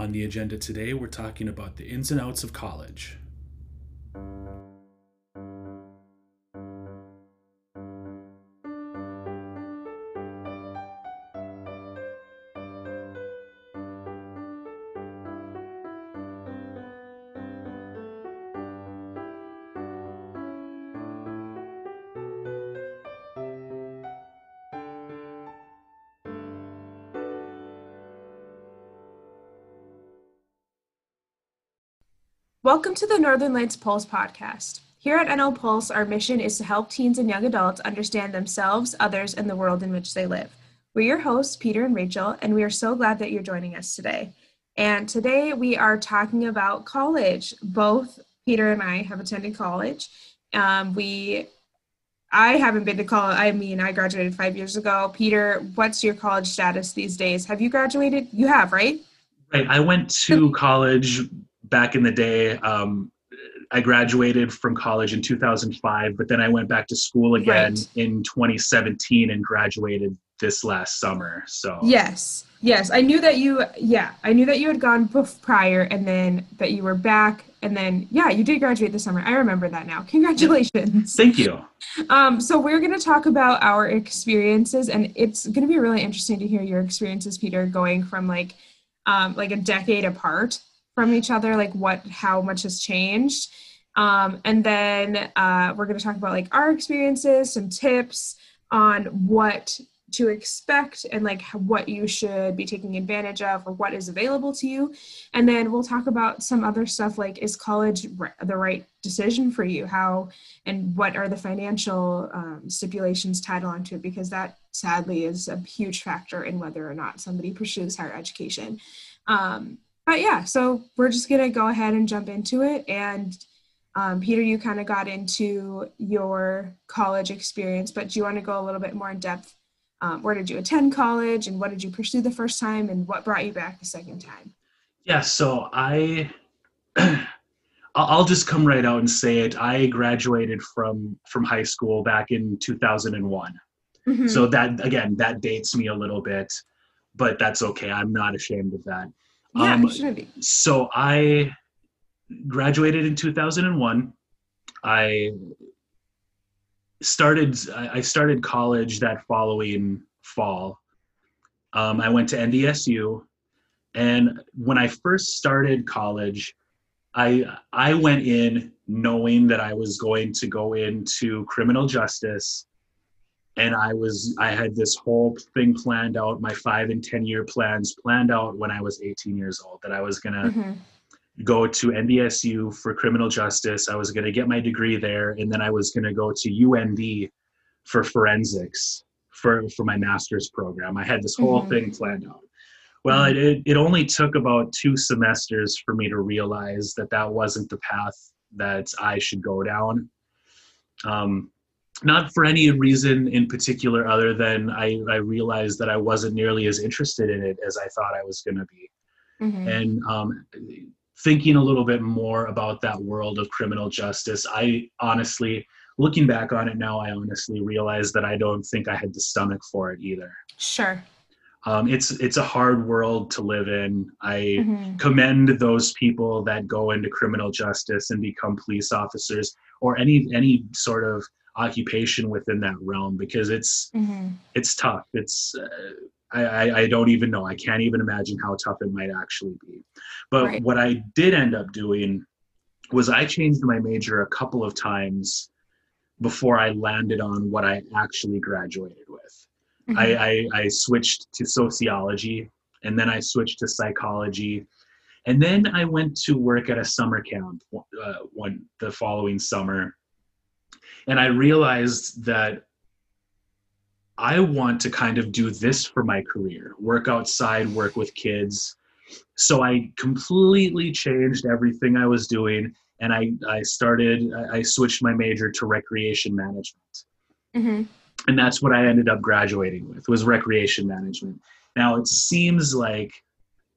On the agenda today, we're talking about the ins and outs of college. Welcome to the Northern Lights Pulse podcast. Here at NL Pulse, our mission is to help teens and young adults understand themselves, others, and the world in which they live. We're your hosts, Peter and Rachel, and we are so glad that you're joining us today. And today we are talking about college. Both Peter and I have attended college. Um, we, I haven't been to college. I mean, I graduated five years ago. Peter, what's your college status these days? Have you graduated? You have, right? Right. I went to college back in the day, um, I graduated from college in 2005, but then I went back to school again right. in 2017 and graduated this last summer. So yes, yes, I knew that you. Yeah, I knew that you had gone prior, and then that you were back, and then yeah, you did graduate this summer. I remember that now. Congratulations. Thank you. Um, so we're going to talk about our experiences, and it's going to be really interesting to hear your experiences, Peter, going from like um, like a decade apart from each other, like what, how much has changed. Um, and then uh, we're going to talk about like our experiences, some tips on what to expect and like what you should be taking advantage of or what is available to you. And then we'll talk about some other stuff like is college the right decision for you? How and what are the financial um, stipulations tied along to it? Because that sadly is a huge factor in whether or not somebody pursues higher education. Um, but yeah, so we're just gonna go ahead and jump into it. And um, Peter, you kind of got into your college experience, but do you want to go a little bit more in depth? Um, where did you attend college, and what did you pursue the first time, and what brought you back the second time? Yeah, so I. I'll just come right out and say it. I graduated from from high school back in 2001. Mm-hmm. So that again, that dates me a little bit, but that's okay. I'm not ashamed of that. Yeah, um, shouldn't be. So I graduated in 2001. I started I started college that following fall. Um, I went to NDSU, and when I first started college, I I went in knowing that I was going to go into criminal justice and I was I had this whole thing planned out, my five and ten year plans planned out when I was 18 years old that I was gonna mm-hmm. go to NDSU for criminal justice. I was gonna get my degree there, and then I was gonna go to UND for forensics for for my master's program. I had this whole mm-hmm. thing planned out. Well, mm-hmm. it, it only took about two semesters for me to realize that that wasn't the path that I should go down. Um, not for any reason in particular other than I, I realized that I wasn't nearly as interested in it as I thought I was going to be. Mm-hmm. And um, thinking a little bit more about that world of criminal justice, I honestly, looking back on it now, I honestly realize that I don't think I had the stomach for it either. Sure. Um, it's it's a hard world to live in. I mm-hmm. commend those people that go into criminal justice and become police officers or any any sort of occupation within that realm because it's mm-hmm. it's tough it's uh, I, I don't even know i can't even imagine how tough it might actually be but right. what i did end up doing was i changed my major a couple of times before i landed on what i actually graduated with mm-hmm. I, I, I switched to sociology and then i switched to psychology and then i went to work at a summer camp uh, one the following summer and I realized that I want to kind of do this for my career work outside, work with kids. So I completely changed everything I was doing and I, I started, I switched my major to recreation management. Mm-hmm. And that's what I ended up graduating with was recreation management. Now it seems like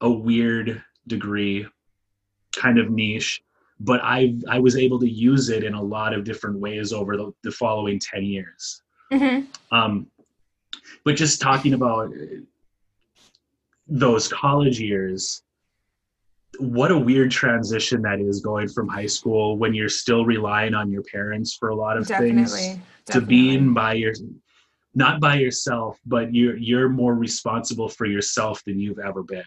a weird degree, kind of niche, but I I was able to use it in a lot of different ways over the, the following ten years. Mm-hmm. Um, but just talking about those college years, what a weird transition that is going from high school when you're still relying on your parents for a lot of definitely, things definitely. to being by your not by yourself but you're you're more responsible for yourself than you've ever been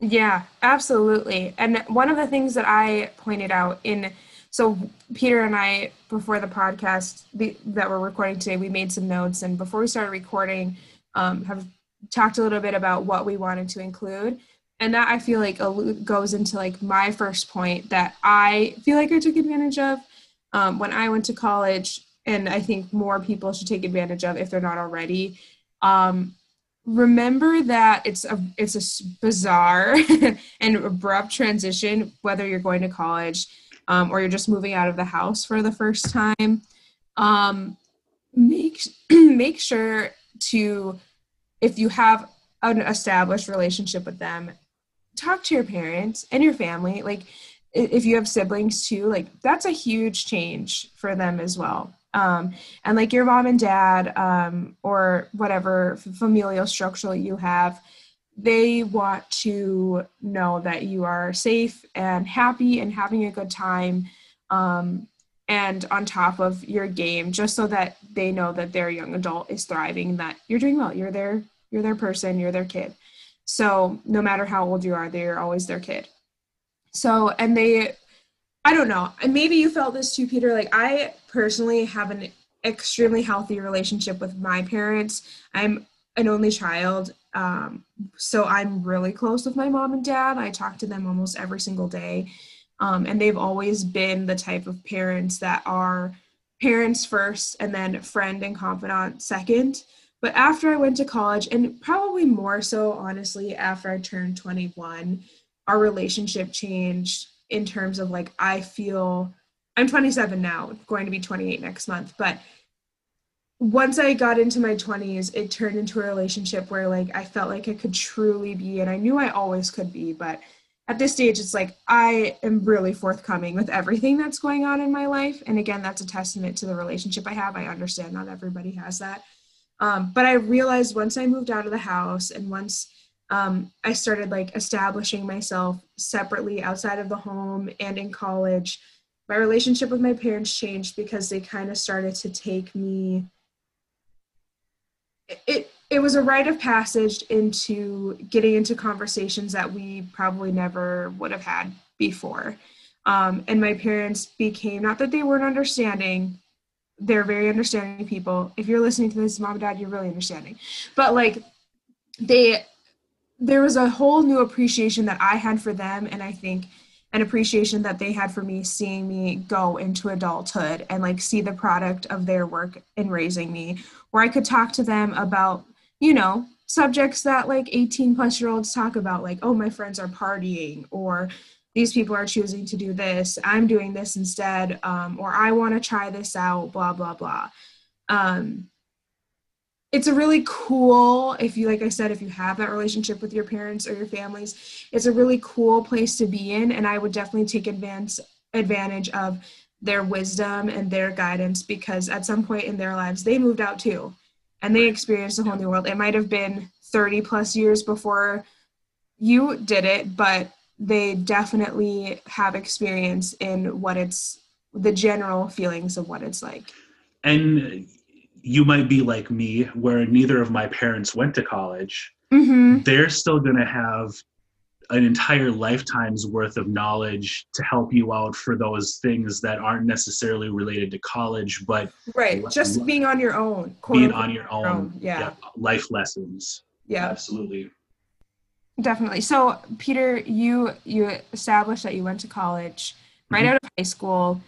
yeah absolutely. And one of the things that i pointed out in so peter and i before the podcast the, that we're recording today we made some notes. And before we started recording um, have talked a little bit about what we wanted to include. And that i feel like goes into like my first point that i feel like i took advantage of um, when i went to college. And i think more people should take advantage of if they're not already. Um, remember that it's a it's a bizarre and abrupt transition whether you're going to college um, or you're just moving out of the house for the first time. Um, make make sure to if you have an established relationship with them talk to your parents and your family. Like if you have siblings too like that's a huge change for them as well um, and like your mom and dad um, or whatever familial structure you have they want to know that you are safe and happy and having a good time um, and on top of your game just so that they know that their young adult is thriving that you're doing well you're their you're their person you're their kid. So no matter how old you are they're always their kid. So and they i don't know. Maybe you felt this too peter. Like i personally have an extremely healthy relationship with my parents. I'm an only child um, so i'm really close with my mom and dad. I talk to them almost every single day. Um, and they've always been the type of parents that are parents first and then friend and confidant second. But after I went to college, and probably more so, honestly, after I turned 21, our relationship changed in terms of like, I feel I'm 27 now, going to be 28 next month. But once I got into my 20s, it turned into a relationship where like I felt like I could truly be, and I knew I always could be, but at this stage, it's like I am really forthcoming with everything that's going on in my life. And again, that's a testament to the relationship I have. I understand not everybody has that. Um, but I realized once I moved out of the house and once um, I started like establishing myself separately outside of the home and in college, my relationship with my parents changed because they kind of started to take me. It it was a rite of passage into getting into conversations that we probably never would have had before. Um, and my parents became not that they weren't understanding, they're very understanding people. If you're listening to this, mom and dad, you're really understanding. But like they there was a whole new appreciation that I had for them and I think an appreciation that they had for me seeing me go into adulthood and like see the product of their work in raising me where I could talk to them about, you know, subjects that like 18 plus year olds talk about like oh my friends are partying or these people are choosing to do this. I'm doing this instead um, or i want to try this out blah blah blah. Um, it's a really cool if you like i said if you have that relationship with your parents or your families it's a really cool place to be in and i would definitely take advance advantage of their wisdom and their guidance because at some point in their lives they moved out too and they experienced a whole new world. It might have been 30 plus years before you did it but they definitely have experience in what it's the general feelings of what it's like. And you might be like me, where neither of my parents went to college. Mm-hmm. They're still going to have an entire lifetime's worth of knowledge to help you out for those things that aren't necessarily related to college, but right, just being on your own, being on your own, own. Yeah. yeah, life lessons. Yeah, absolutely. Definitely. So, Peter, you you established that you went to college right mm-hmm. out of high school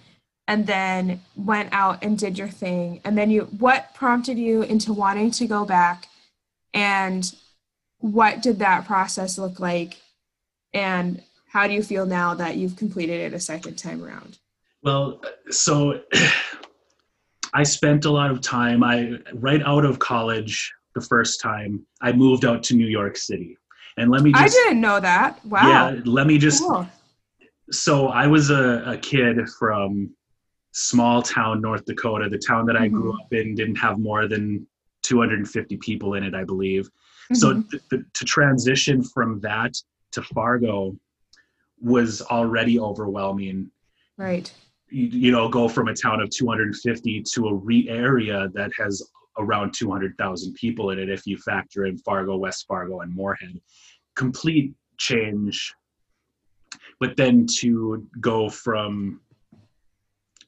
and then went out and did your thing. And then you what prompted you into wanting to go back and what did that process look like and how do you feel now that you've completed it a second time around? Well, so I spent a lot of time I right out of college the first time I moved out to New York City and let me just, I didn't know that. Wow. Yeah, let me just cool. So I was a, a kid from small town North Dakota. The town that I mm-hmm. grew up in didn't have more than 250 people in it, I believe. Mm-hmm. So th- th- to transition from that to Fargo was already overwhelming. Right. You, you know, go from a town of 250 to a re area that has around 200,000 people in it if you factor in Fargo, West Fargo, and Moorhead. Complete change. But then to go from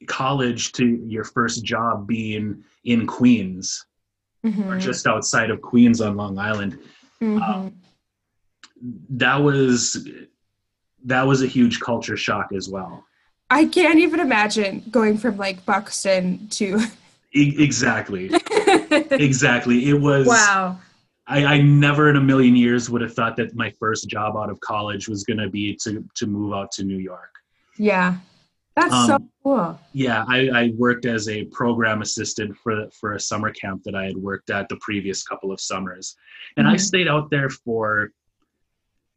college to your first job being in Queens mm-hmm. or just outside of Queens on Long Island. Mm-hmm. Um, that was that was a huge culture shock as well. I can't even imagine going from like Buxton to exactly exactly it was wow I, I never in a million years would have thought that my first job out of college was going to be to to move out to New York. Yeah, that's um, so cool. Yeah, I, I worked as a program assistant for for a summer camp that I had worked at the previous couple of summers, and mm-hmm. I stayed out there for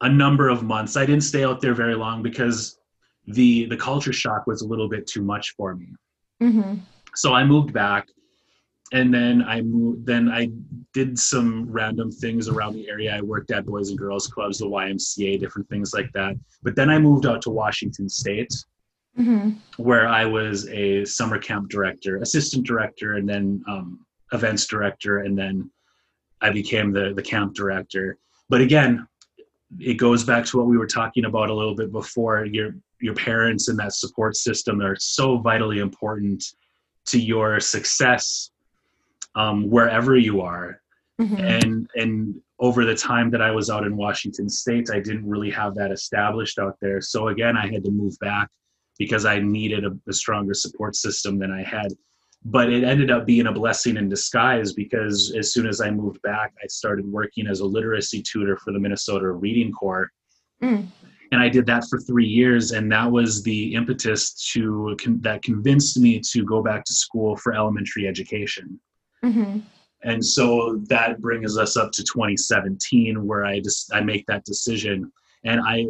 a number of months. I didn't stay out there very long because the the culture shock was a little bit too much for me. Mm-hmm. So I moved back and then I moved. Then I did some random things around the area. I worked at Boys and Girls Clubs, the YMCA, different things like that. But then I moved out to Washington State, mm-hmm. where I was a summer camp director, assistant director, and then um, events director, and then I became the the camp director. But again, it goes back to what we were talking about a little bit before. Your your parents and that support system are so vitally important to your success um, wherever you are. Mm-hmm. And and over the time that I was out in Washington State, I didn't really have that established out there. So again, I had to move back because I needed a, a stronger support system than I had. But it ended up being a blessing in disguise because as soon as I moved back, I started working as a literacy tutor for the Minnesota Reading Corps. Mm and I did that for three years, and that was the impetus to that convinced me to go back to school for elementary education. Mm-hmm. And so that brings us up to 2017, where I just I make that decision, and I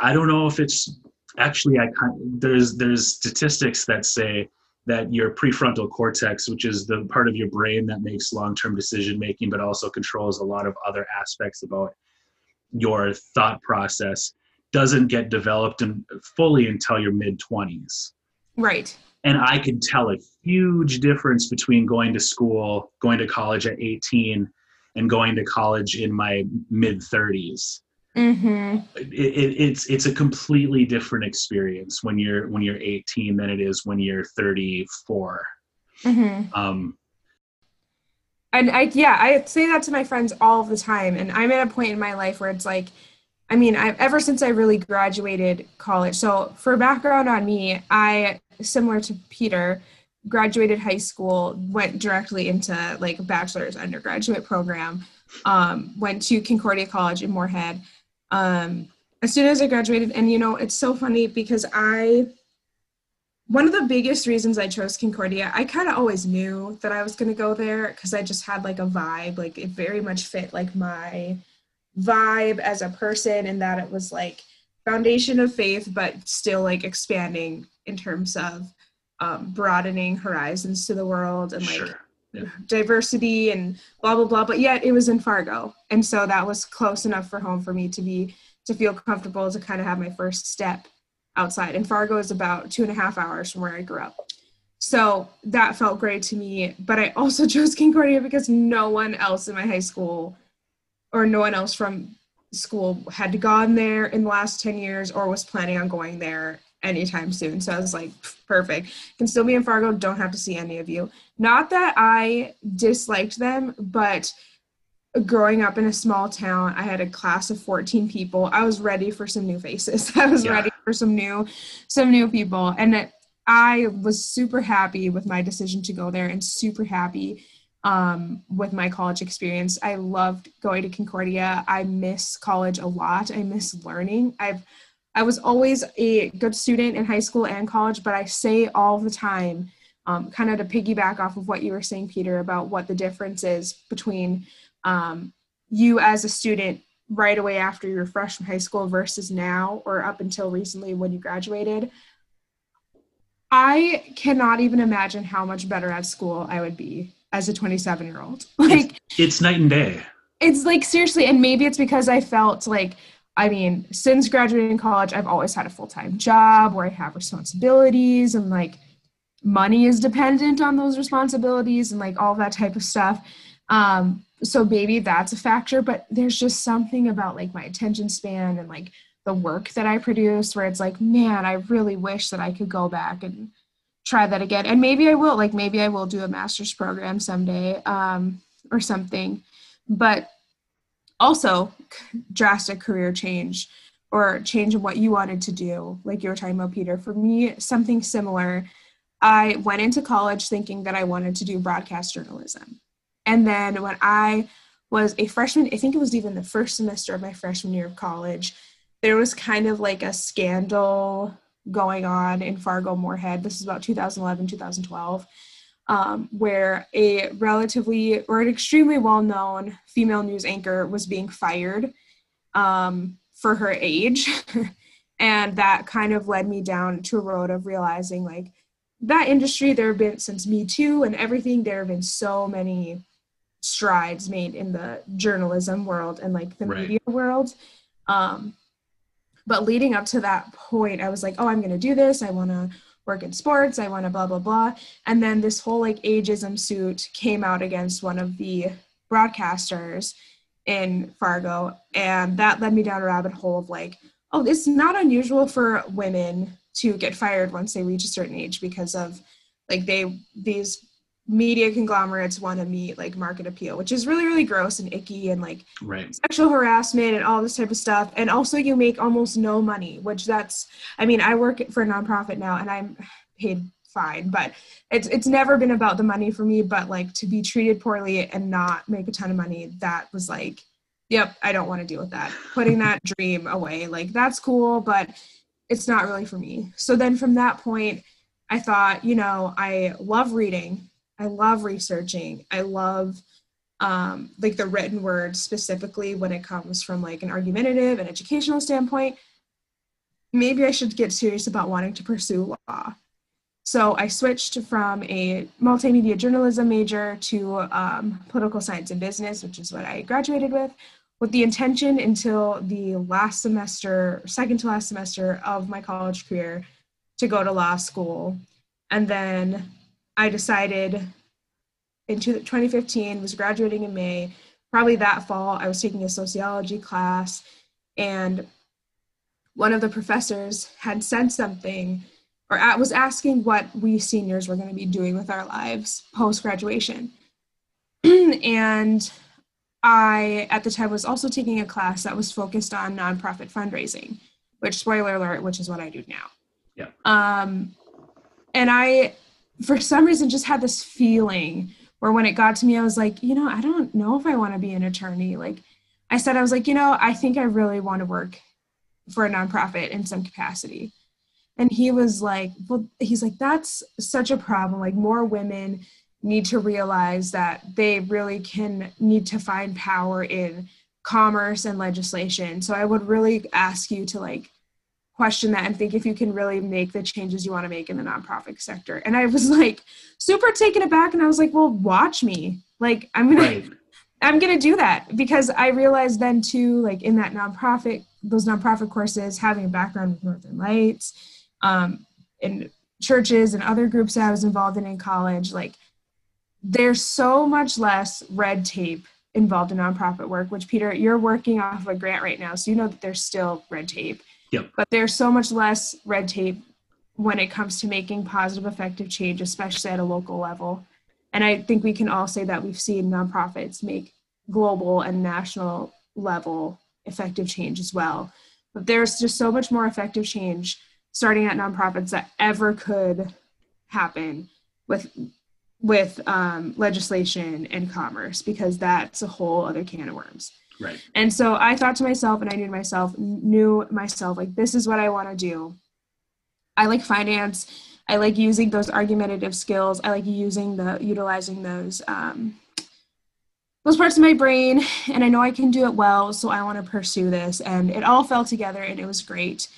I don't know if it's actually I there's there's statistics that say that your prefrontal cortex, which is the part of your brain that makes long-term decision making, but also controls a lot of other aspects about your thought process, doesn't get developed in, fully until your mid 20s. Right and I could tell a huge difference between going to school, going to college at 18, and going to college in my mid 30s. Mm-hmm. It, it, it's it's a completely different experience when you're when you're 18 than it is when you're 34. Mm-hmm. Um, and I yeah I say that to my friends all the time, and I'm at a point in my life where it's like. I mean, I've ever since I really graduated college. So, for background on me, I similar to Peter, graduated high school, went directly into like a bachelor's undergraduate program, um, went to Concordia College in Moorhead. Um, as soon as I graduated, and you know, it's so funny because I, one of the biggest reasons I chose Concordia, I kind of always knew that I was going to go there because I just had like a vibe, like it very much fit like my vibe as a person, and that it was like foundation of faith, but still like expanding in terms of um, broadening horizons to the world and like sure. Diversity and blah blah blah. But yet it was in Fargo, and so that was close enough for home for me to be to feel comfortable to kind of have my first step outside. And Fargo is about two and a half hours from where I grew up. So that felt great to me. But I also chose Concordia because no one else in my high school or no one else from school had gone there in the last 10 years or was planning on going there anytime soon. So I was like, perfect. Can still be in Fargo, don't have to see any of you. Not that I disliked them, but growing up in a small town, I had a class of 14 people. I was ready for some new faces. I was yeah. ready for some new some new people. And it, I was super happy with my decision to go there and super happy um, with my college experience. I loved going to Concordia. I miss college a lot. I miss learning. I've I was always a good student in high school and college, but I say all the time, um, kind of to piggyback off of what you were saying, Peter, about what the difference is between um, you as a student right away after you're fresh from high school versus now or up until recently when you graduated. I cannot even imagine how much better at school I would be as a 27 year old. Like it's, it's night and day. It's like seriously, and maybe it's because I felt like I mean, since graduating college, I've always had a full time job where I have responsibilities and like money is dependent on those responsibilities and like all that type of stuff. Um, so maybe that's a factor, but there's just something about like my attention span and like the work that I produce where it's like, man, I really wish that I could go back and try that again. And maybe I will, like maybe I will do a master's program someday um, or something. But also drastic career change or change in what you wanted to do, like you were talking about, Peter. For me, something similar. I went into college thinking that I wanted to do broadcast journalism. And then when I was a freshman, I think it was even the first semester of my freshman year of college, there was kind of like a scandal going on in Fargo Moorhead. This is about 2011, 2012 um, where a relatively or an extremely well known female news anchor was being fired um, for her age. and that kind of led me down to a road of realizing like that industry, there have been since Me Too and everything, there have been so many strides made in the journalism world and like the right. media world. Um, but leading up to that point, I was like, oh, I'm going to do this. I want to work in sports. I want to blah, blah, blah. And then this whole like ageism suit came out against one of the broadcasters in Fargo. And that led me down a rabbit hole of like, oh, it's not unusual for women to get fired once they reach a certain age because of like they, these media conglomerates want to meet like market appeal, which is really, really gross and icky and like right. sexual harassment and all this type of stuff. And also you make almost no money, which that's I mean, I work for a nonprofit now and I'm paid fine, but it's it's never been about the money for me, but like to be treated poorly and not make a ton of money, that was like, yep, I don't want to deal with that. Putting that dream away. Like that's cool, but it's not really for me. So then from that point, I thought, you know, I love reading I love researching. I love um, like the written word specifically when it comes from like an argumentative and educational standpoint. Maybe I should get serious about wanting to pursue law. So I switched from a multimedia journalism major to um, political science and business, which is what I graduated with, with the intention until the last semester, second to last semester of my college career, to go to law school. And then I decided in 2015, was graduating in May. Probably that fall, I was taking a sociology class, and one of the professors had said something or was asking what we seniors were going to be doing with our lives post graduation. and I, at the time, was also taking a class that was focused on nonprofit fundraising, which, spoiler alert, which is what I do now. Yeah. Um, and I for some reason just had this feeling where when it got to me, I was like, you know, I don't know if I want to be an attorney. Like I said, I was like, you know, I think I really want to work for a nonprofit in some capacity. And he was like, well, he's like, that's such a problem. Like more women need to realize that they really can need to find power in commerce and legislation. So I would really ask you to like question that and think if you can really make the changes you want to make in the nonprofit sector. And I was like super taken aback and I was like, well, watch me. Like I'm gonna right. I'm gonna do that because I realized then too, like in that nonprofit, those nonprofit courses, having a background with Northern Lights, um, in churches and other groups that I was involved in in college, like there's so much less red tape involved in nonprofit work, which Peter, you're working off of a grant right now, so you know that there's still red tape. Yep. But there's so much less red tape when it comes to making positive, effective change, especially at a local level. And I think we can all say that we've seen nonprofits make global and national level effective change as well. But there's just so much more effective change starting at nonprofits that ever could happen with with um, legislation and commerce because that's a whole other can of worms. Right. And so I thought to myself, and I knew myself, knew myself, like, this is what I want to do. I like finance. I like using those argumentative skills. I like using the, utilizing those, um, those parts of my brain. And I know I can do it well. So I want to pursue this. And it all fell together and it was great.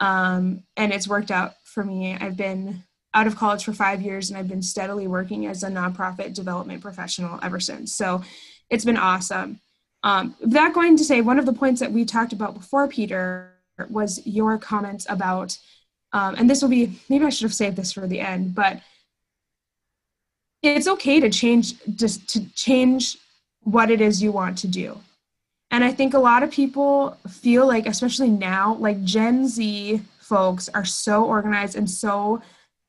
Um, and it's worked out for me. I've been out of college for five years and I've been steadily working as a nonprofit development professional ever since. So it's been awesome. Um, that going to say one of the points that we talked about before, Peter, was your comments about, um, and this will be maybe I should have saved this for the end, but it's okay to change just to change what it is you want to do. And I think a lot of people feel like, especially now, like Gen Z folks are so organized and so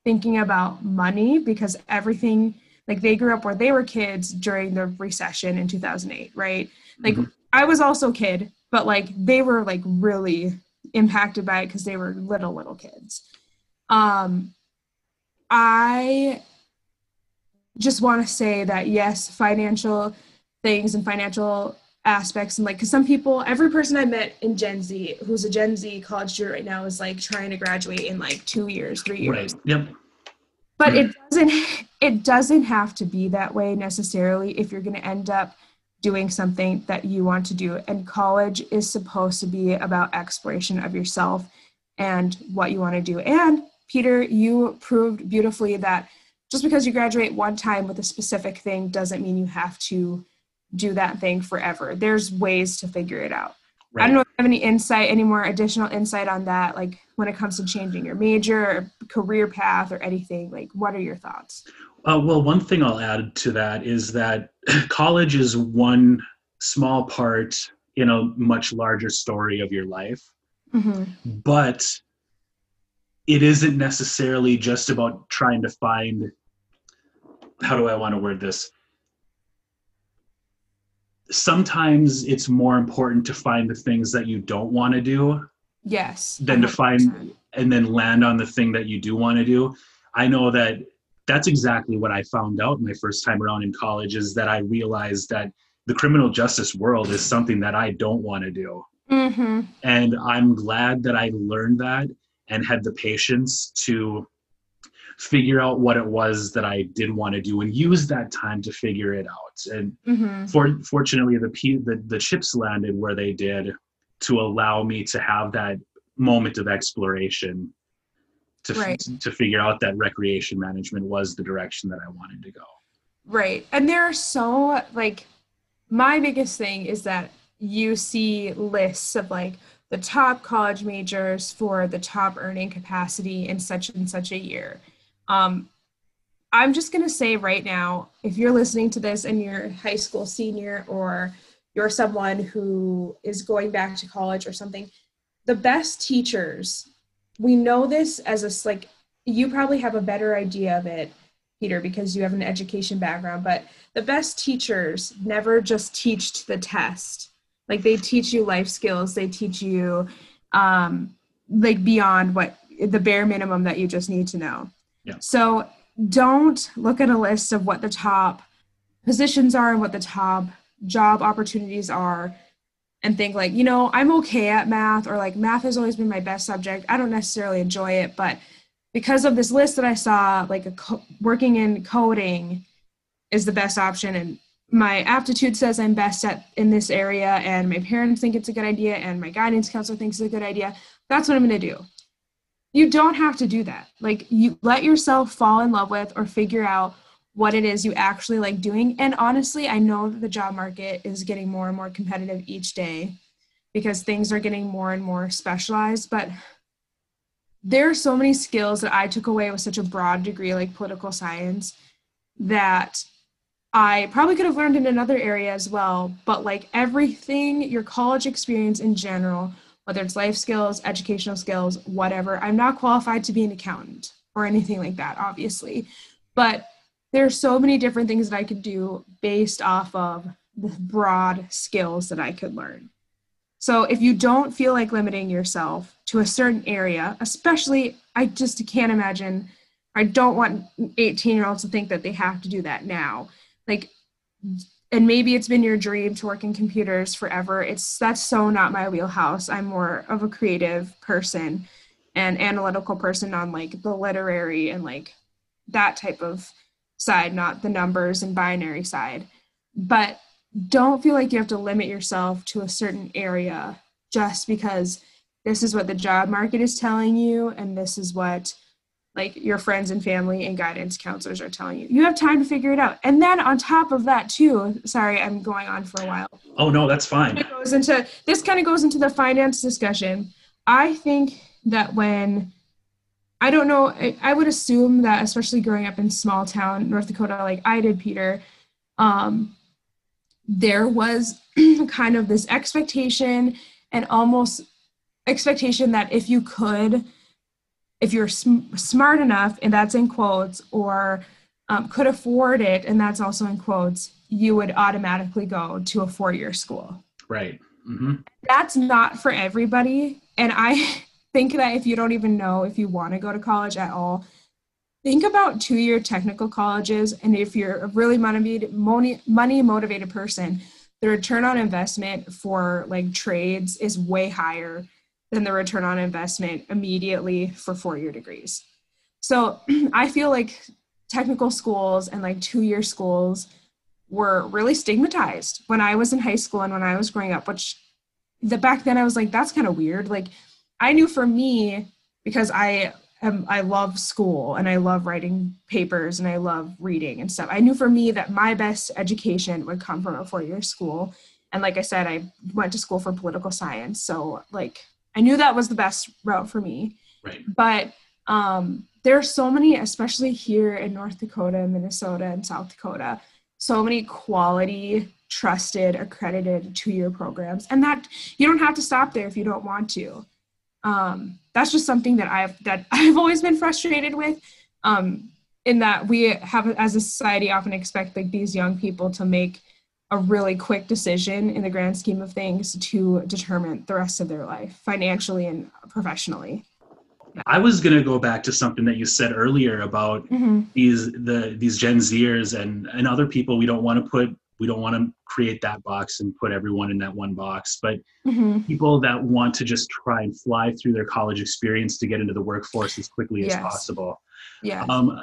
thinking about money because everything like they grew up where they were kids during the recession in 2008 right like mm-hmm. i was also a kid but like they were like really impacted by it because they were little little kids. Um i just want to say that yes financial things and financial aspects and like because some people every person i met in gen z who's a gen z college student right now is like trying to graduate in like two years three years. Right yep. But it doesn't it doesn't have to be that way necessarily if you're going to end up doing something that you want to do. And college is supposed to be about exploration of yourself and what you want to do. And peter you proved beautifully that just because you graduate one time with a specific thing doesn't mean you have to do that thing forever. There's ways to figure it out. Right. i don't know if you have any insight any more additional insight on that like when it comes to changing your major or career path or anything like what are your thoughts uh, well one thing i'll add to that is that college is one small part in a much larger story of your life mm-hmm. but it isn't necessarily just about trying to find how do i want to word this sometimes it's more important to find the things that you don't want to do Yes. Than 100%. to find and then land on the thing that you do want to do. I know that that's exactly what I found out my first time around in college is that I realized that the criminal justice world is something that I don't want to do. Mm-hmm. And I'm glad that I learned that and had the patience to figure out what it was that I did want to do and use that time to figure it out. And mm-hmm. for, fortunately, the, the the chips landed where they did to allow me to have that moment of exploration to right. f- to figure out that recreation management was the direction that I wanted to go. Right. And there are so like my biggest thing is that you see lists of like the top college majors for the top earning capacity in such and such a year. Um, I'm just going to say right now, if you're listening to this and you're a high school senior or you're someone who is going back to college or something the best teachers we know this as a like you probably have a better idea of it peter because you have an education background but the best teachers never just teach to the test. Like they teach you life skills. They teach you um like beyond what the bare minimum that you just need to know. Yeah. so don't look at a list of what the top positions are and what the top job opportunities are and think like you know i'm okay at math or like math has always been my best subject. I don't necessarily enjoy it but because of this list that i saw like co- working in coding is the best option and my aptitude says i'm best at in this area and my parents think it's a good idea and my guidance counselor thinks it's a good idea that's what i'm going to do. You don't have to do that. Like you let yourself fall in love with or figure out what it is you actually like doing. And honestly, I know that the job market is getting more and more competitive each day because things are getting more and more specialized. But there are so many skills that I took away with such a broad degree, like political science, that I probably could have learned in another area as well. But like everything, your college experience in general, whether it's life skills, educational skills, whatever, I'm not qualified to be an accountant or anything like that, obviously. But there's so many different things that I could do based off of the broad skills that I could learn. So if you don't feel like limiting yourself to a certain area, especially I just can't imagine I don't want 18 year olds to think that they have to do that now. Like and maybe it's been your dream to work in computers forever. It's that's so not my wheelhouse. I'm more of a creative person and analytical person on like the literary and like that type of side, not the numbers and binary side. But don't feel like you have to limit yourself to a certain area just because this is what the job market is telling you and this is what like your friends and family and guidance counselors are telling you. You have time to figure it out. And then on top of that too, sorry, I'm going on for a while. Oh no, that's fine. It goes into this kind of goes into the finance discussion. I think that when I don't know, I, I would assume that especially growing up in small town North Dakota like I did Peter, um, there was kind of this expectation and almost expectation that if you could if you're sm- smart enough, and that's in quotes, or um, could afford it, and that's also in quotes, you would automatically go to a four year school. Right. Mm-hmm. That's not for everybody. And I think that if you don't even know if you want to go to college at all, think about two year technical colleges. And if you're a really motivated, money, money motivated person, the return on investment for like trades is way higher than the return on investment immediately for four year degrees. So I feel like technical schools and like two year schools were really stigmatized when I was in high school and when I was growing up, which the back then I was like, that's kind of weird. Like I knew for me, because I am I love school and I love writing papers and I love reading and stuff. I knew for me that my best education would come from a four year school. And like I said, I went to school for political science. So like I knew that was the best route for me. Right. But um, there are so many, especially here in North Dakota, and Minnesota, and South Dakota, so many quality, trusted, accredited two-year programs, and that you don't have to stop there if you don't want to. Um, that's just something that I've that I've always been frustrated with. Um, in that we have, as a society, often expect like these young people to make a really quick decision in the grand scheme of things to determine the rest of their life financially and professionally i was going to go back to something that you said earlier about mm-hmm. these the these gen zers and and other people we don't want to put we don't want to create that box and put everyone in that one box but mm-hmm. people that want to just try and fly through their college experience to get into the workforce as quickly yes. as possible yeah um,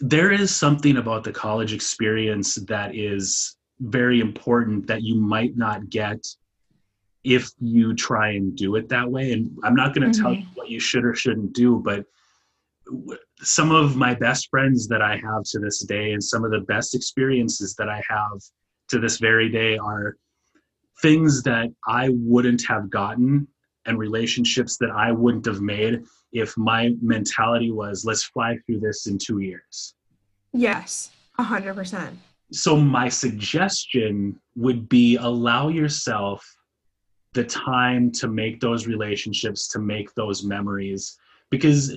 there is something about the college experience that is very important that you might not get if you try and do it that way. And I'm not going to mm-hmm. tell you what you should or shouldn't do, but some of my best friends that I have to this day and some of the best experiences that I have to this very day are things that I wouldn't have gotten and relationships that I wouldn't have made if my mentality was let's fly through this in 2 years. Yes, 100% so my suggestion would be allow yourself the time to make those relationships to make those memories because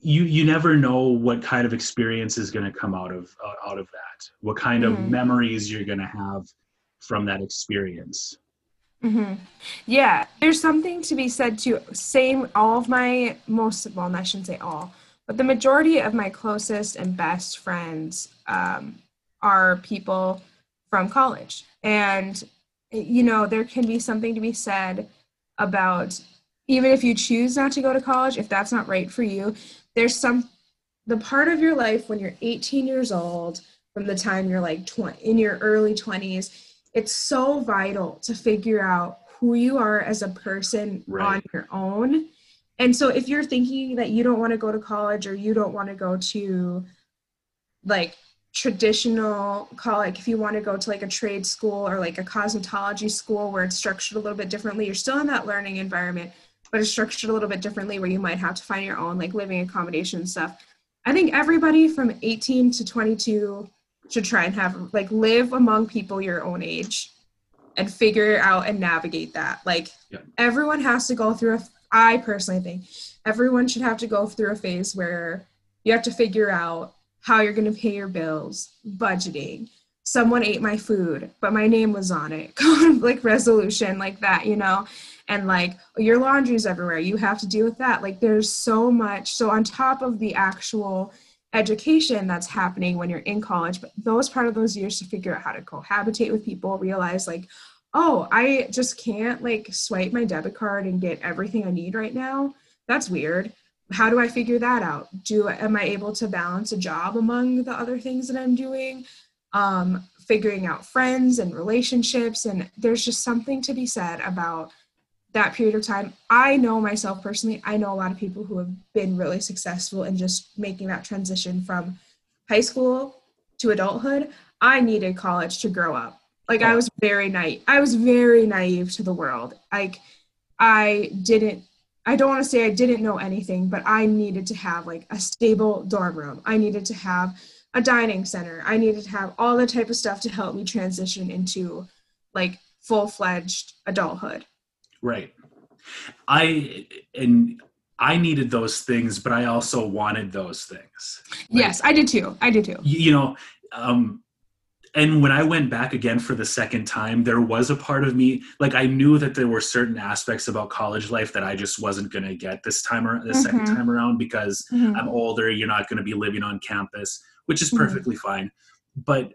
you you never know what kind of experience is going to come out of uh, out of that what kind mm-hmm. of memories you're going to have from that experience mm-hmm. yeah there's something to be said to same all of my most well i shouldn't say all but the majority of my closest and best friends um, are people from college. And, you know, there can be something to be said about even if you choose not to go to college, if that's not right for you, there's some, the part of your life when you're 18 years old, from the time you're like 20, in your early 20s, it's so vital to figure out who you are as a person right. on your own and so if you're thinking that you don't want to go to college or you don't want to go to like traditional call like if you want to go to like a trade school or like a cosmetology school where it's structured a little bit differently you're still in that learning environment but it's structured a little bit differently where you might have to find your own like living accommodation stuff i think everybody from 18 to 22 should try and have like live among people your own age and figure out and navigate that like yeah. everyone has to go through a I personally think everyone should have to go through a phase where you have to figure out how you're going to pay your bills, budgeting. Someone ate my food, but my name was on it. like resolution, like that, you know? And like your laundry's everywhere. You have to deal with that. Like there's so much. So, on top of the actual education that's happening when you're in college, but those part of those years to figure out how to cohabitate with people, realize like, oh, I just can't like swipe my debit card and get everything I need right now. That's weird. How do I figure that out? Do am I able to balance a job among the other things that I'm doing? Um, figuring out friends and relationships and there's just something to be said about that period of time. I know myself personally, I know a lot of people who have been really successful in just making that transition from high school to adulthood. I needed college to grow up. Like I oh. was very naive. I was very naive to the world. Like I didn't I don't want to say I didn't know anything, but I needed to have like a stable dorm room. I needed to have a dining center. I needed to have all the type of stuff to help me transition into like full-fledged adulthood. Right. I and I needed those things, but I also wanted those things. yes, I did too. I did too. You know, um, and when I went back again for the second time, there was a part of me like I knew that there were certain aspects about college life that I just wasn't going to get this time or the mm-hmm. second time around because mm-hmm. I'm older. You're not going to be living on campus, which is mm-hmm. perfectly mm-hmm. fine. But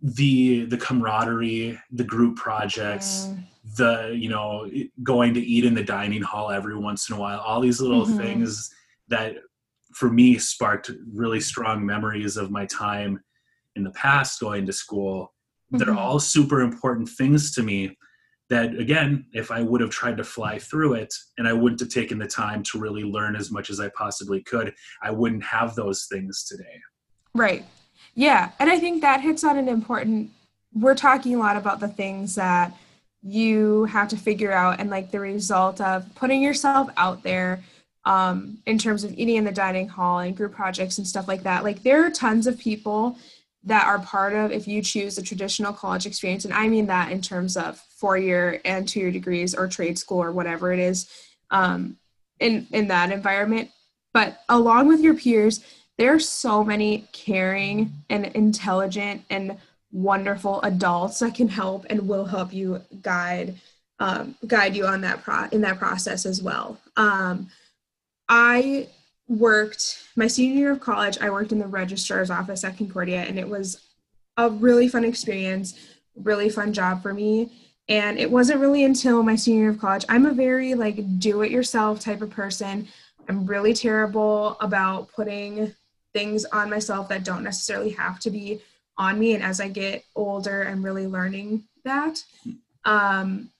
the the camaraderie, the group projects, the you know going to eat in the dining hall every once in a while, all these little mm-hmm. things that for me sparked really strong memories of my time in the past going to school mm-hmm. they're all super important things to me that again if i would have tried to fly through it and i wouldn't have taken the time to really learn as much as i possibly could i wouldn't have those things today right yeah and i think that hits on an important we're talking a lot about the things that you have to figure out and like the result of putting yourself out there um, in terms of eating in the dining hall and group projects and stuff like that. Like there are tons of people that are part of if you choose a traditional college experience and i mean that in terms of four year and two year degrees or trade school or whatever it is um, in in that environment. But along with your peers there are so many caring and intelligent and wonderful adults that can help and will help you guide um, guide you on that pro in that process as well. Um, i worked my senior year of college i worked in the registrar's office at concordia and it was a really fun experience really fun job for me. And it wasn't really until my senior year of college i'm a very like do it yourself type of person. I'm really terrible about putting things on myself that don't necessarily have to be on me and as i get older i'm really learning that um,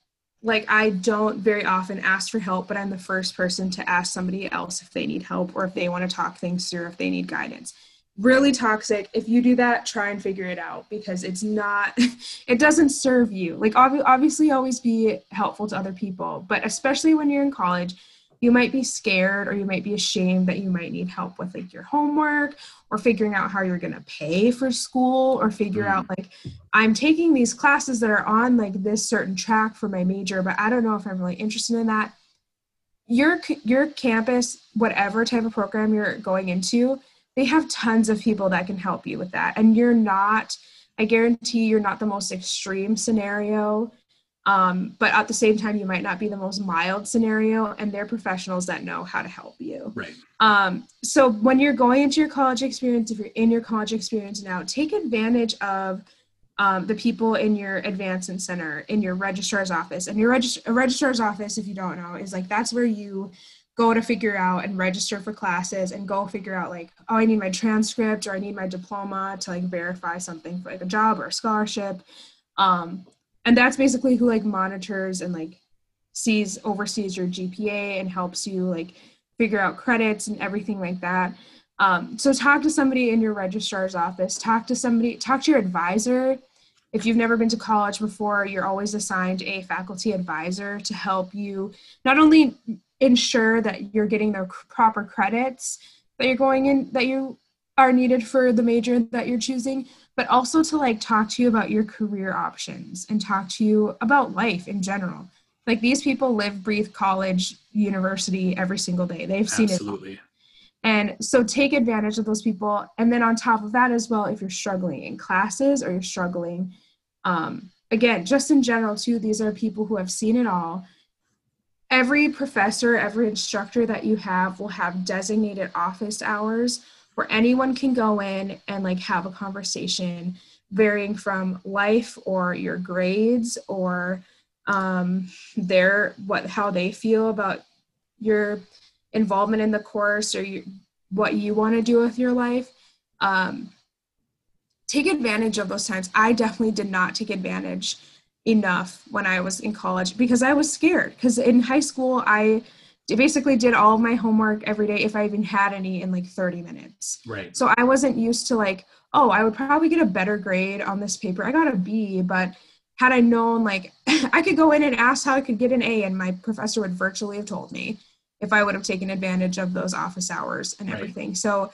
like I don't very often ask for help, but I'm the first person to ask somebody else if they need help or if they want to talk things through, if they need guidance. Really toxic. If you do that, try and figure it out because it's not, it doesn't serve you. Like, ob- obviously, always be helpful to other people, but especially when you're in college, you might be scared or you might be ashamed that you might need help with like your homework or figuring out how you're going to pay for school or figure mm. out like i'm taking these classes that are on like this certain track for my major but i don't know if i'm really interested in that your your campus whatever type of program you're going into they have tons of people that can help you with that and you're not i guarantee you're not the most extreme scenario um, but at the same time, you might not be the most mild scenario, and they're professionals that know how to help you. Right. Um, so when you're going into your college experience, if you're in your college experience now, take advantage of um, the people in your advancement center, in your registrar's office, and your regist- registrar's office, if you don't know, is like that's where you go to figure out and register for classes and go figure out like oh i need my transcript or i need my diploma to like verify something for like a job or a scholarship um, and that's basically who like monitors and like sees oversees your gpa and helps you like figure out credits and everything like that. Um, so talk to somebody in your registrar's office. Talk to somebody talk to your advisor. If you've never been to college before you're always assigned a faculty advisor to help you not only ensure that you're getting the proper credits that you're going in that you are needed for the major that you're choosing but also to like talk to you about your career options and talk to you about life in general. Like these people live, breathe college, university every single day. They've seen Absolutely. it. And so take advantage of those people. And then on top of that as well, if you're struggling in classes or you're struggling, um, again, just in general too, these are people who have seen it all. Every professor, every instructor that you have will have designated office hours where anyone can go in and like have a conversation varying from life or your grades or um, their what how they feel about your involvement in the course or you, what you want to do with your life um, take advantage of those times i definitely did not take advantage enough when I was in college because I was scared. Because in high school, I basically did all of my homework every day if I even had any in like 30 minutes. Right. So I wasn't used to like, oh, I would probably get a better grade on this paper. I got a B, but had I known like I could go in and ask how I could get an A and my professor would virtually have told me if I would have taken advantage of those office hours and everything. Right. So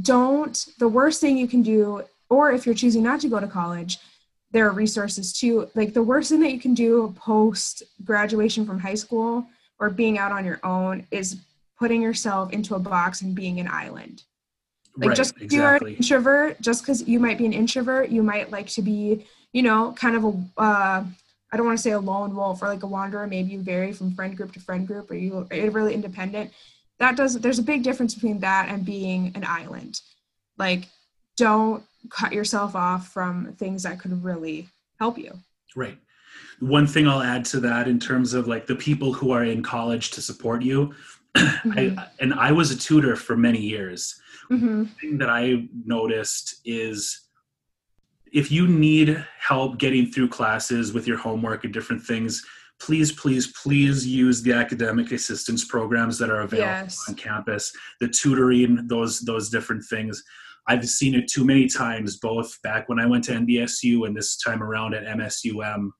don't the worst thing you can do or if you're choosing not to go to college, there are resources too. Like the worst thing that you can do post graduation from high school or being out on your own is putting yourself into a box and being an island. Like right, just exactly. you're an introvert, just because you might be an introvert, you might like to be, you know, kind of a uh, I don't want to say a lone wolf or like a wanderer. Maybe you vary from friend group to friend group, or you are really independent. That does. There's a big difference between that and being an island. Like, don't cut yourself off from things that could really help you. Right. One thing I'll add to that in terms of like the people who are in college to support you. Mm-hmm. I, and I was a tutor for many years. Mm-hmm. thing that I noticed is if you need help getting through classes with your homework and different things, please, please, please use the academic assistance programs that are available yes. on campus, the tutoring, those those different things. I've seen it too many times, both back when I went to NDSU and this time around at MSUM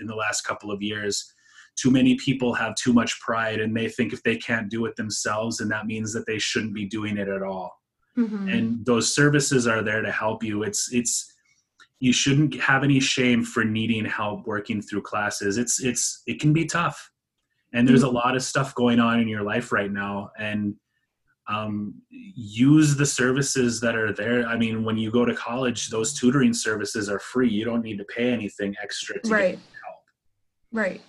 in the last couple of years. Too many people have too much pride and they think if they can't do it themselves, and that means that they shouldn't be doing it at all. Mm-hmm. And those services are there to help you. It's it's you shouldn't have any shame for needing help working through classes it's it's it can be tough and there's a mm-hmm. lot of stuff going on in your life right now and um, use the services that are there i mean when you go to college those tutoring services are free you don't need to pay anything extra to right. Right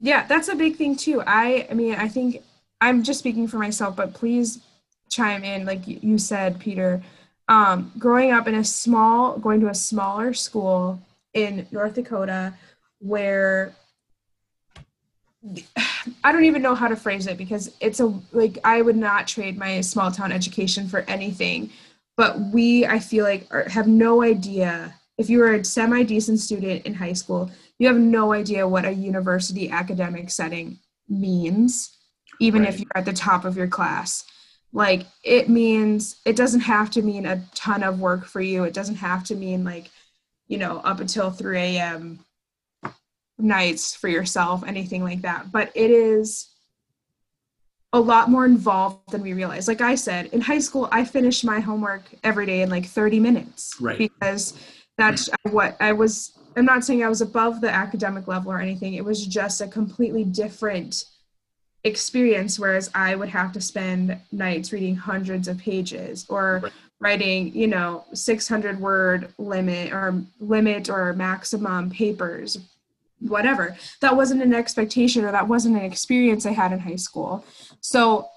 yeah that's a big thing too i i mean i think i'm just speaking for myself but please chime in like you said peter um, growing up in a small, going to a smaller school in North Dakota where I don't even know how to phrase it because it's a like I would not trade my small town education for anything. But we, I feel like, are, have no idea. If you were a semi decent student in high school, you have no idea what a university academic setting means, even right. if you're at the top of your class. Like it means it doesn't have to mean a ton of work for you. It doesn't have to mean like you know up until 3 a.m nights for yourself anything like that. But it is a lot more involved than we realize. Like i said in high school i finished my homework every day in like 30 minutes right. because that's what i was i'm not saying i was above the academic level or anything. It was just a completely different experience whereas i would have to spend nights reading hundreds of pages or right. writing you know 600 word limit or limit or maximum papers whatever. That wasn't an expectation or that wasn't an experience i had in high school. So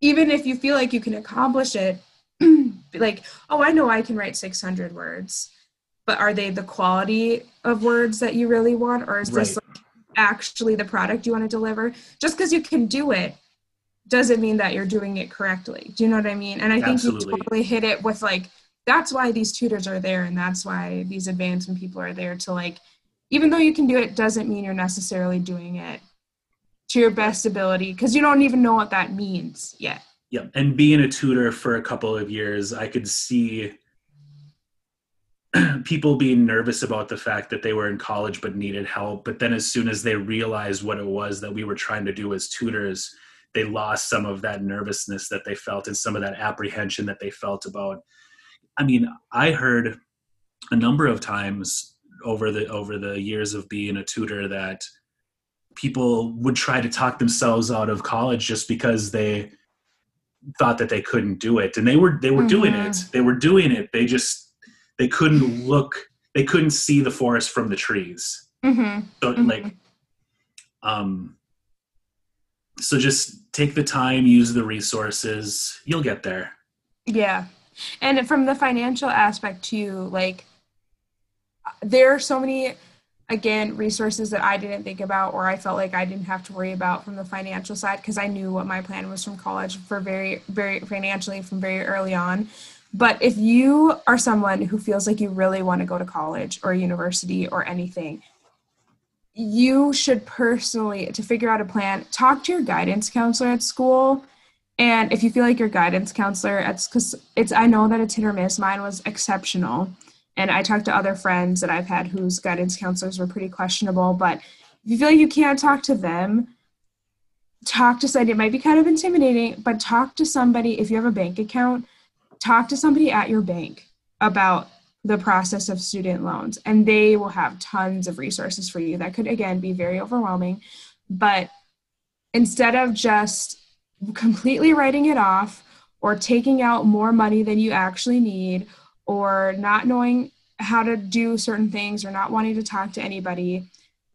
even if you feel like you can accomplish it like oh i know i can write 600 words but are they the quality of words that you really want or is right. this like actually the product you want to deliver. Just because you can do it doesn't mean that you're doing it correctly. Do you know what I mean? And I think Absolutely. you totally hit it with like that's why these tutors are there and that's why these advancement people are there to like even though you can do it doesn't mean you're necessarily doing it to your best ability because you don't even know what that means yet. Yeah, and being a tutor for a couple of years, I could see people being nervous about the fact that they were in college but needed help. But then, as soon as they realized what it was that we were trying to do as tutors, they lost some of that nervousness that they felt and some of that apprehension that they felt about. I mean, I heard a number of times over the over the years of being a tutor that people would try to talk themselves out of college just because they thought that they couldn't do it and they were they were mm-hmm. doing it they were doing it they just they couldn't look they couldn't see the forest from the trees mm-hmm. so mm-hmm. like um so just take the time use the resources you'll get there yeah and from the financial aspect too like there are so many again resources that i didn't think about or i felt like i didn't have to worry about from the financial side because i knew what my plan was from college for very very financially from very early on But if you are someone who feels like you really want to go to college or university or anything, you should personally, to figure out a plan, talk to your guidance counselor at school. And if you feel like your guidance counselor, it's because it's, I know that it's hit or miss. Mine was exceptional. And I talked to other friends that I've had whose guidance counselors were pretty questionable. But if you feel like you can't talk to them, talk to somebody. It might be kind of intimidating, but talk to somebody. If you have a bank account, talk to somebody at your bank about the process of student loans, and they will have tons of resources for you. That could, again, be very overwhelming. But instead of just completely writing it off or taking out more money than you actually need or not knowing how to do certain things or not wanting to talk to anybody,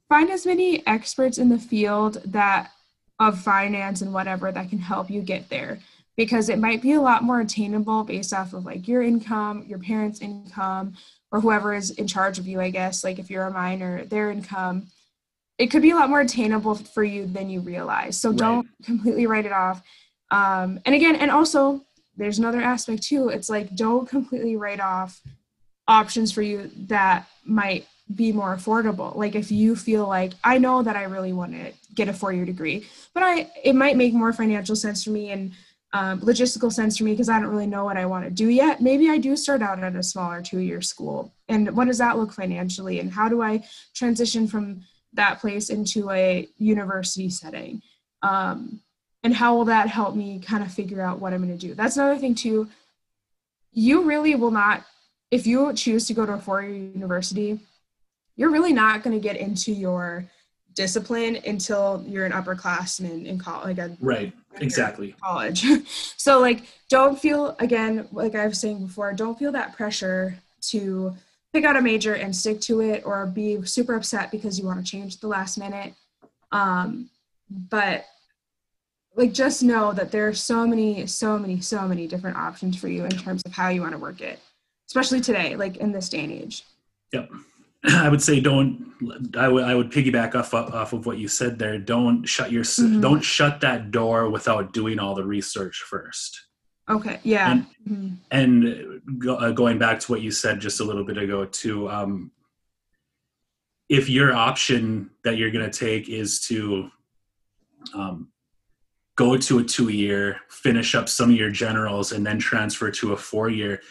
find as many experts in the field that of finance and whatever that can help you get there because it might be a lot more attainable based off of like your income, your parents' income, or whoever is in charge of you, I guess, like if you're a minor, their income. It could be a lot more attainable for you than you realize. So right. don't completely write it off. Um, and again, and also there's another aspect too. It's like don't completely write off options for you that might be more affordable. Like if you feel like I know that I really want to get a four-year degree, but I it might make more financial sense for me and um, logistical sense for me because I don't really know what I want to do yet. Maybe I do start out at a smaller two-year school, and what does that look financially, and how do I transition from that place into a university setting, um, and how will that help me kind of figure out what I'm going to do? That's another thing too. You really will not, if you choose to go to a four-year university you're really not going to get into your discipline until you're an upperclassman in college. Like right, exactly. College. so like, don't feel again, like I was saying before, don't feel that pressure to pick out a major and stick to it, or be super upset because you want to change the last minute. Um, but like just know that there are so many so many so many different options for you in terms of how you want to work it especially today like in this day and age yep I would say don't. I would I would piggyback off off of what you said there. Don't shut your mm-hmm. don't shut that door without doing all the research first. Okay. Yeah. And, mm-hmm. and go, uh, going back to what you said just a little bit ago too. Um, if your option that you're going to take is to um, go to a two year, finish up some of your generals, and then transfer to a four year,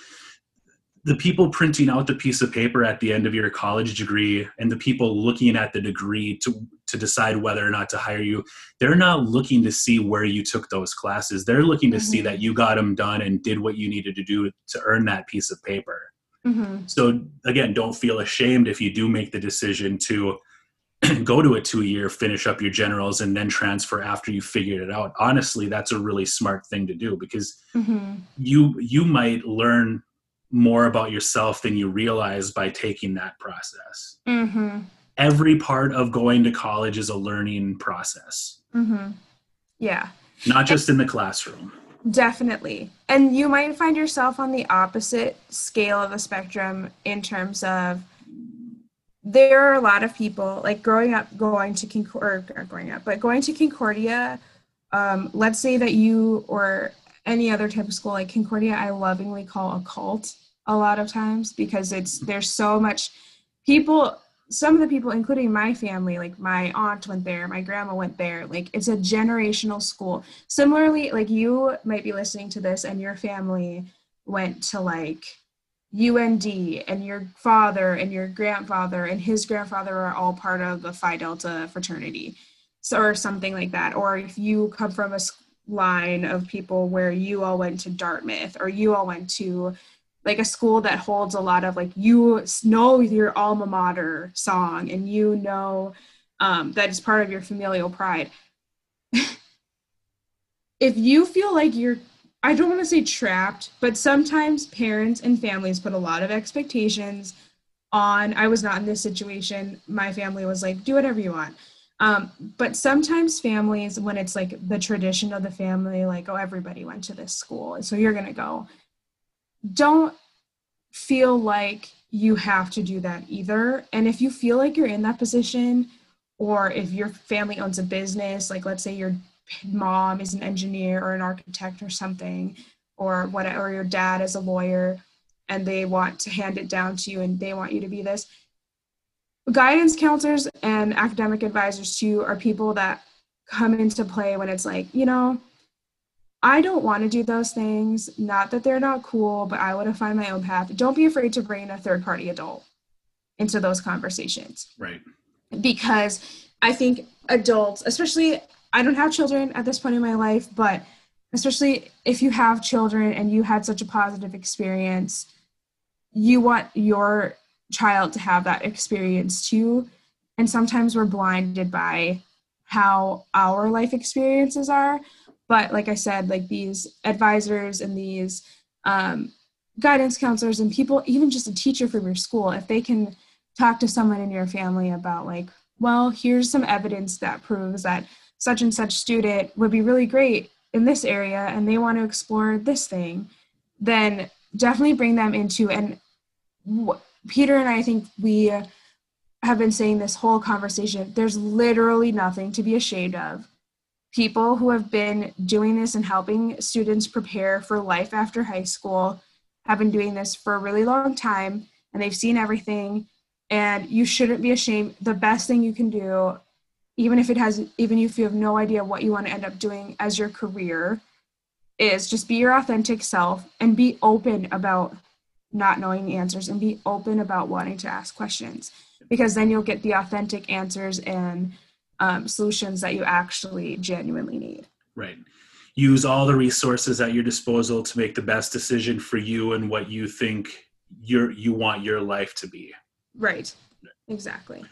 the people printing out the piece of paper at the end of your college degree and the people looking at the degree to, to decide whether or not to hire you they're not looking to see where you took those classes they're looking to mm-hmm. see that you got them done and did what you needed to do to earn that piece of paper mm-hmm. so again don't feel ashamed if you do make the decision to go to a two year finish up your generals and then transfer after you figured it out honestly that's a really smart thing to do because mm-hmm. you you might learn more about yourself than you realize by taking that process. Mm-hmm. Every part of going to college is a learning process. Mm-hmm. Yeah. Not just in the classroom. Definitely. And you might find yourself on the opposite scale of the spectrum in terms of there are a lot of people like growing up going to Concordia, or growing up, but going to Concordia. Um, let's say that you or any other type of school. Like Concordia, I lovingly call a cult a lot of times because it's there's so much people some of the people including my family like my aunt went there my grandma went there. Like it's a generational school. Similarly like you might be listening to this and your family went to like UND and your father and your grandfather and his grandfather are all part of the Phi Delta fraternity so or something like that. Or if you come from a line of people where you all went to Dartmouth or you all went to like a school that holds a lot of like you know your alma mater song and you know um, that is part of your familial pride. If you feel like you're i don't want to say trapped but sometimes parents and families put a lot of expectations on i was not in this situation. My family was like do whatever you want um, but sometimes families when it's like the tradition of the family like oh everybody went to this school so you're going to go don't feel like you have to do that either. And if you feel like you're in that position, or if your family owns a business, like let's say your mom is an engineer or an architect or something, or what or your dad is a lawyer and they want to hand it down to you and they want you to be this guidance counselors and academic advisors too are people that come into play when it's like you know i don't want to do those things. Not that they're not cool but i want to find my own path. Don't be afraid to bring a third party adult into those conversations. Right. Because i think adults especially i don't have children at this point in my life but especially if you have children and you had such a positive experience you want your child to have that experience too. And sometimes we're blinded by how our life experiences are. But like i said like these advisors and these um, guidance counselors and people even just a teacher from your school if they can talk to someone in your family about like well here's some evidence that proves that such and such student would be really great in this area and they want to explore this thing then definitely bring them into and Peter and I think we have been saying this whole conversation there's literally nothing to be ashamed of. People who have been doing this and helping students prepare for life after high school have been doing this for a really long time and they've seen everything and you shouldn't be ashamed. The best thing you can do even if it has even if you have no idea what you want to end up doing as your career is just be your authentic self and be open about not knowing the answers and be open about wanting to ask questions because then you'll get the authentic answers and um, solutions that you actually genuinely need. Right. Use all the resources at your disposal to make the best decision for you and what you think your you want your life to be. Right. Exactly.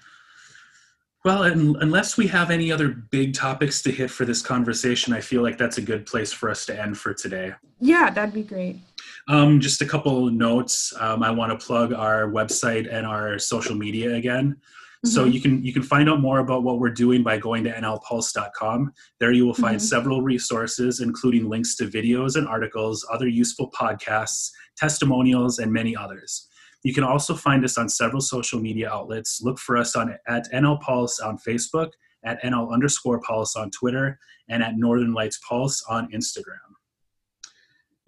Well, unless we have any other big topics to hit for this conversation, I feel like that's a good place for us to end for today. Yeah, that'd be great. Um, just a couple notes. Um, I want to plug our website and our social media again. Mm-hmm. So you can you can find out more about what we're doing by going to nlpulse.com. There you will find mm-hmm. several resources, including links to videos and articles, other useful podcasts, testimonials, and many others. You can also find us on several social media outlets. Look for us on at NL Pulse on Facebook, at NL underscore Pulse on Twitter, and at Northern Lights Pulse on Instagram.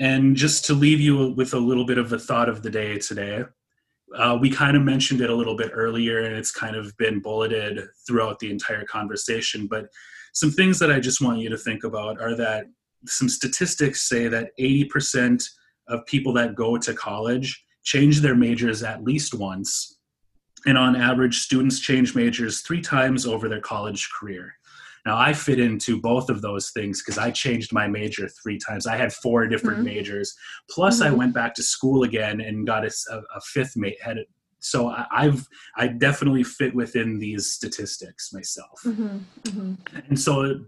And just to leave you with a little bit of a thought of the day today, uh, we kind of mentioned it a little bit earlier, and it's kind of been bulleted throughout the entire conversation. But some things that I just want you to think about are that some statistics say that 80% of people that go to college change their majors at least once. And on average, students change majors three times over their college career. Now I fit into both of those things because I changed my major three times. I had four different mm-hmm. majors. Plus, mm-hmm. I went back to school again and got a, a fifth mate. Had so I, I've I definitely fit within these statistics myself. Mm-hmm. mm-hmm. And so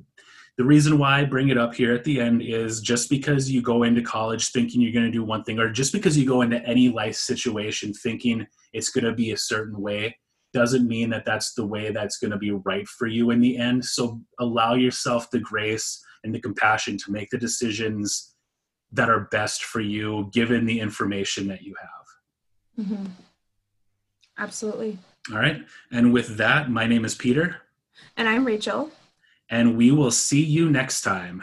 the reason why I bring it up here at the end is just because you go into college thinking you're going to do one thing, or just because you go into any life situation thinking it's going to be a certain way, doesn't mean that that's the way that's going to be right for you in the end. So allow yourself the grace and the compassion to make the decisions that are best for you given the information that you have. Mm-hmm. Absolutely. All right. And with that, my name is Peter. And I'm Rachel. And we will see you next time.